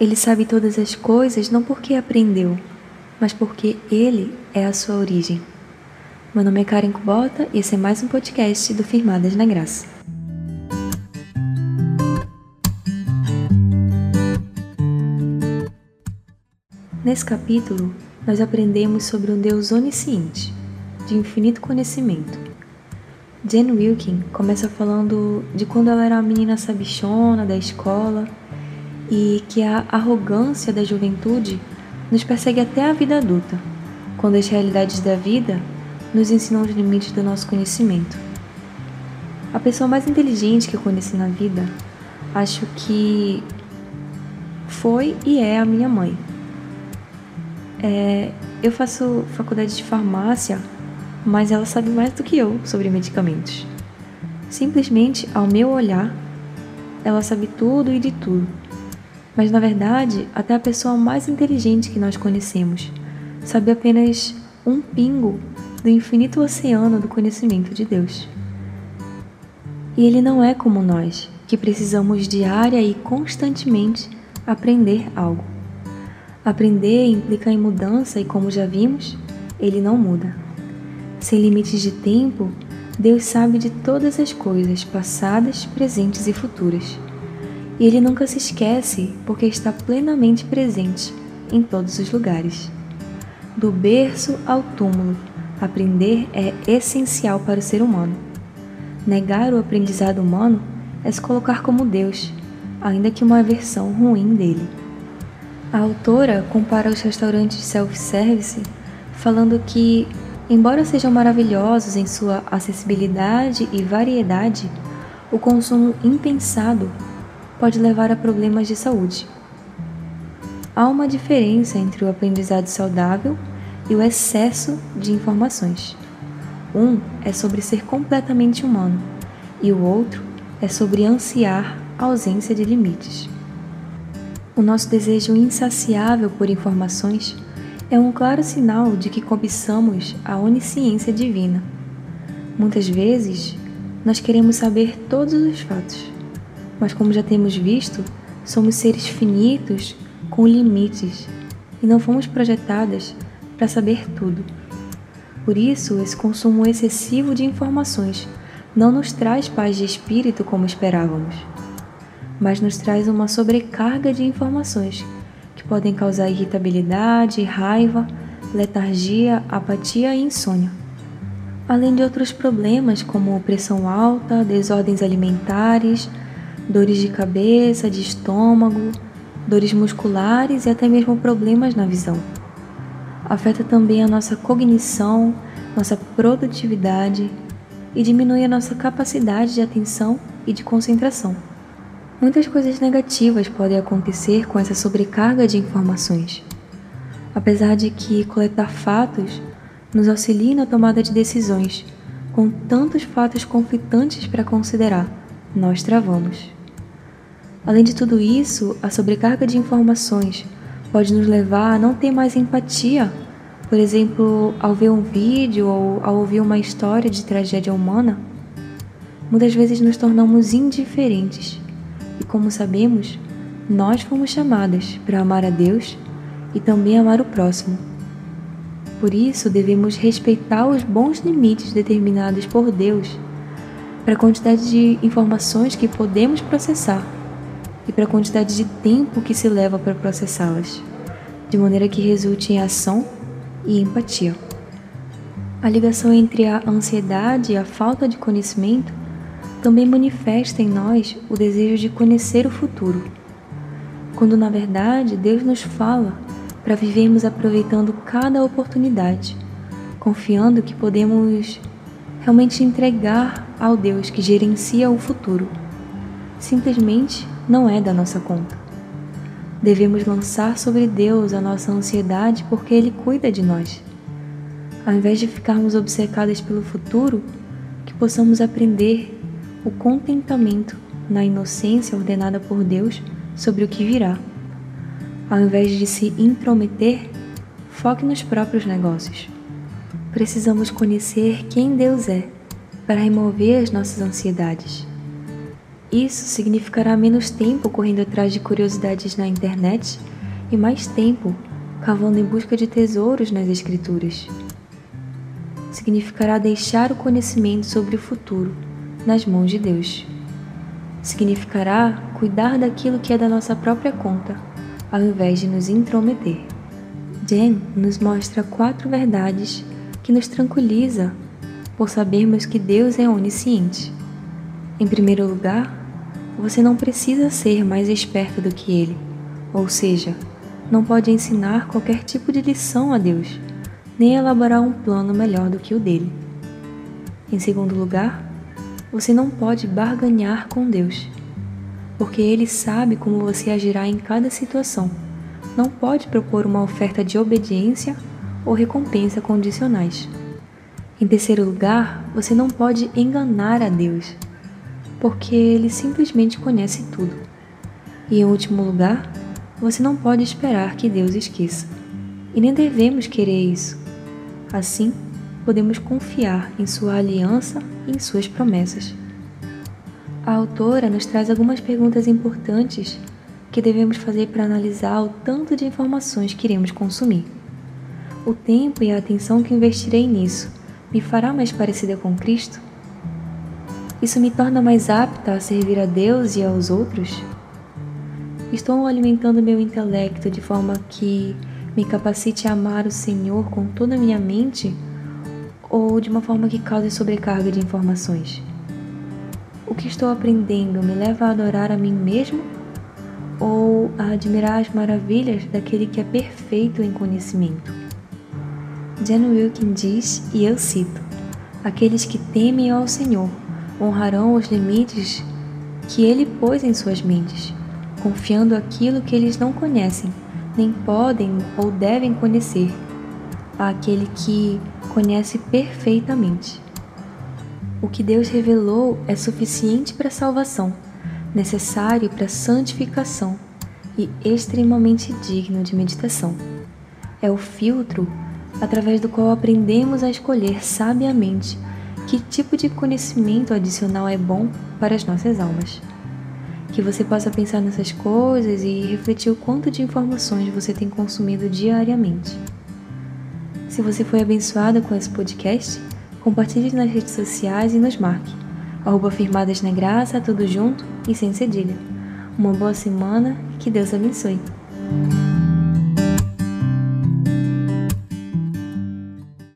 Ele sabe todas as coisas não porque aprendeu, mas porque ele é a sua origem. Meu nome é Karen Kubota e esse é mais um podcast do Firmadas na Graça. Nesse capítulo, nós aprendemos sobre um Deus onisciente, de infinito conhecimento. Jane Wilkin começa falando de quando ela era uma menina sabichona da escola e que a arrogância da juventude nos persegue até a vida adulta, quando as realidades da vida nos ensinam os limites do nosso conhecimento. A pessoa mais inteligente que eu conheci na vida, acho que foi e é a minha mãe. É, eu faço faculdade de farmácia, mas ela sabe mais do que eu sobre medicamentos. Simplesmente, ao meu olhar, ela sabe tudo e de tudo. Mas na verdade, até a pessoa mais inteligente que nós conhecemos sabe apenas um pingo do infinito oceano do conhecimento de Deus. E ele não é como nós, que precisamos diária e constantemente aprender algo. Aprender implica em mudança e, como já vimos, ele não muda. Sem limites de tempo, Deus sabe de todas as coisas passadas, presentes e futuras e ele nunca se esquece porque está plenamente presente em todos os lugares. Do berço ao túmulo, aprender é essencial para o ser humano. Negar o aprendizado humano é se colocar como Deus, ainda que uma versão ruim dele. A autora compara os restaurantes self-service, falando que, embora sejam maravilhosos em sua acessibilidade e variedade, o consumo impensado pode levar a problemas de saúde. Há uma diferença entre o aprendizado saudável e o excesso de informações. Um é sobre ser completamente humano e o outro é sobre ansiar a ausência de limites. O nosso desejo insaciável por informações é um claro sinal de que cobiçamos a onisciência divina. Muitas vezes, nós queremos saber todos os fatos, mas como já temos visto, somos seres finitos com limites e não fomos projetadas para saber tudo. Por isso, esse consumo excessivo de informações não nos traz paz de espírito como esperávamos, mas nos traz uma sobrecarga de informações que podem causar irritabilidade, raiva, letargia, apatia e insônia. Além de outros problemas como pressão alta, desordens alimentares, dores de cabeça, de estômago, dores musculares e até mesmo problemas na visão. Afeta também a nossa cognição, nossa produtividade e diminui a nossa capacidade de atenção e de concentração. Muitas coisas negativas podem acontecer com essa sobrecarga de informações. Apesar de que coletar fatos nos auxilia na tomada de decisões, com tantos fatos conflitantes para considerar, nós travamos. Além de tudo isso, a sobrecarga de informações pode nos levar a não ter mais empatia, por exemplo, ao ver um vídeo ou ao ouvir uma história de tragédia humana. Muitas vezes nos tornamos indiferentes e, como sabemos, nós fomos chamadas para amar a Deus e também amar o próximo. Por isso, devemos respeitar os bons limites determinados por Deus para a quantidade de informações que podemos processar e para a quantidade de tempo que se leva para processá-las, de maneira que resulte em ação e empatia. A ligação entre a ansiedade e a falta de conhecimento também manifesta em nós o desejo de conhecer o futuro, quando na verdade Deus nos fala para vivermos aproveitando cada oportunidade, confiando que podemos realmente entregar ao Deus que gerencia o futuro, simplesmente não é da nossa conta. Devemos lançar sobre Deus a nossa ansiedade porque Ele cuida de nós. Ao invés de ficarmos obcecadas pelo futuro, que possamos aprender o contentamento na inocência ordenada por Deus sobre o que virá. Ao invés de se intrometer, foque nos próprios negócios. Precisamos conhecer quem Deus é para remover as nossas ansiedades. Isso significará menos tempo correndo atrás de curiosidades na internet e mais tempo cavando em busca de tesouros nas Escrituras. Significará deixar o conhecimento sobre o futuro nas mãos de Deus. Significará cuidar daquilo que é da nossa própria conta, ao invés de nos intrometer. Jen nos mostra quatro verdades que nos tranquiliza por sabermos que Deus é onisciente. Em primeiro lugar, você não precisa ser mais esperto do que ele, ou seja, não pode ensinar qualquer tipo de lição a Deus, nem elaborar um plano melhor do que o dele. Em segundo lugar, você não pode barganhar com Deus, porque ele sabe como você agirá em cada situação. Não pode propor uma oferta de obediência ou recompensa condicionais. Em terceiro lugar, você não pode enganar a Deus porque ele simplesmente conhece tudo. E em último lugar, você não pode esperar que Deus esqueça. E nem devemos querer isso. Assim, podemos confiar em Sua aliança e em Suas promessas. A autora nos traz algumas perguntas importantes que devemos fazer para analisar o tanto de informações que iremos consumir. O tempo e a atenção que investirei nisso me fará mais parecida com Cristo? Isso me torna mais apta a servir a Deus e aos outros? Estou alimentando meu intelecto de forma que me capacite a amar o Senhor com toda a minha mente ou de uma forma que cause sobrecarga de informações? O que estou aprendendo me leva a adorar a mim mesmo ou a admirar as maravilhas daquele que é perfeito em conhecimento? Jen Wilkin diz, e eu cito: Aqueles que temem ao Senhor honrarão os limites que ele pôs em suas mentes, confiando aquilo que eles não conhecem, nem podem ou devem conhecer, àquele que conhece perfeitamente. O que Deus revelou é suficiente para a salvação, necessário para a santificação e extremamente digno de meditação. É o filtro através do qual aprendemos a escolher sabiamente que tipo de conhecimento adicional é bom para as nossas almas. Que você possa pensar nessas coisas e refletir o quanto de informações você tem consumido diariamente. Se você foi abençoada com esse podcast, compartilhe nas redes sociais e nos marque. Arroba Firmadas na Graça, tudo junto e sem cedilha. Uma boa semana, que Deus abençoe.